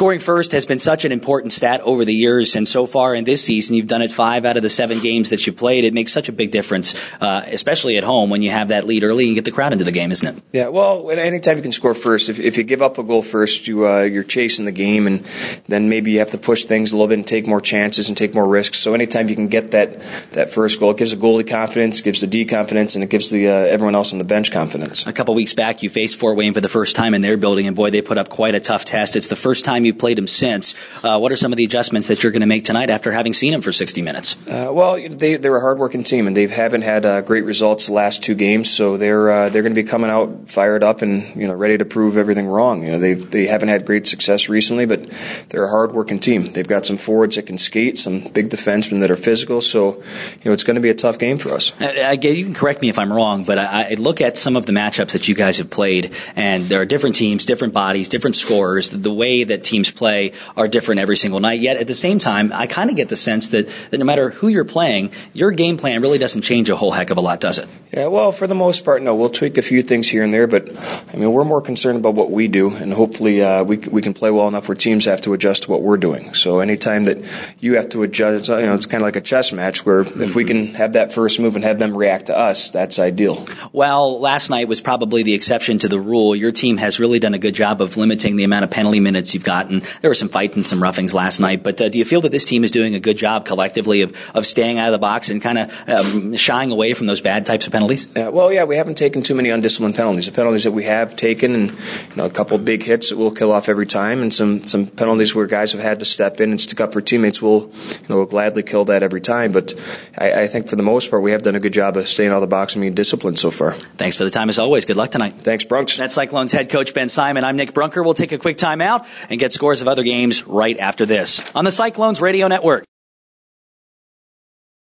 Scoring first has been such an important stat over the years, and so far in this season, you've done it five out of the seven games that you played. It makes such a big difference, uh, especially at home when you have that lead early and get the crowd into the game, isn't it? Yeah, well, anytime you can score first, if, if you give up a goal first, you uh, you're chasing the game, and then maybe you have to push things a little bit and take more chances and take more risks. So anytime you can get that that first goal, it gives the goalie confidence, gives the D confidence, and it gives the uh, everyone else on the bench confidence. A couple weeks back, you faced Fort Wayne for the first time in their building, and boy, they put up quite a tough test. It's the first time you played him since. Uh, what are some of the adjustments that you're going to make tonight after having seen him for 60 minutes? Uh, well, they they're a hardworking team, and they haven't had uh, great results the last two games, so they're uh, they're going to be coming out fired up and you know ready to prove everything wrong. You know they they haven't had great success recently, but they're a hardworking team. They've got some forwards that can skate, some big defensemen that are physical. So you know it's going to be a tough game for us. I, I, you can correct me if I'm wrong, but I, I look at some of the matchups that you guys have played, and there are different teams, different bodies, different scorers. The way that teams play are different every single night. Yet at the same time, I kind of get the sense that, that no matter who you're playing, your game plan really doesn't change a whole heck of a lot, does it? Yeah, well, for the most part, no. We'll tweak a few things here and there, but I mean, we're more concerned about what we do, and hopefully uh, we we can play well enough where teams have to adjust to what we're doing. So anytime that you have to adjust, you know, it's kind of like a chess match where if we can have that first move and have them react to us, that's ideal. Well, last night was probably the exception to the rule. Your team has really done a good job of limiting the amount of penalty minutes you've gotten. There were some fights and some roughings last night, but uh, do you feel that this team is doing a good job collectively of, of staying out of the box and kind of um, shying away from those bad types of penalties? Yeah, well, yeah, we haven't taken too many undisciplined penalties. The penalties that we have taken, and you know, a couple big hits that we'll kill off every time, and some some penalties where guys have had to step in and stick up for teammates. We'll you know we'll gladly kill that every time. But I, I think for the most part, we have done a good job of staying out of the box and being disciplined so far. Thanks for the time as always. Good luck tonight. Thanks, Brunks. That's Cyclones head coach Ben Simon. I'm Nick Brunker. We'll take a quick timeout and get scores of other games right after this on the Cyclones Radio Network.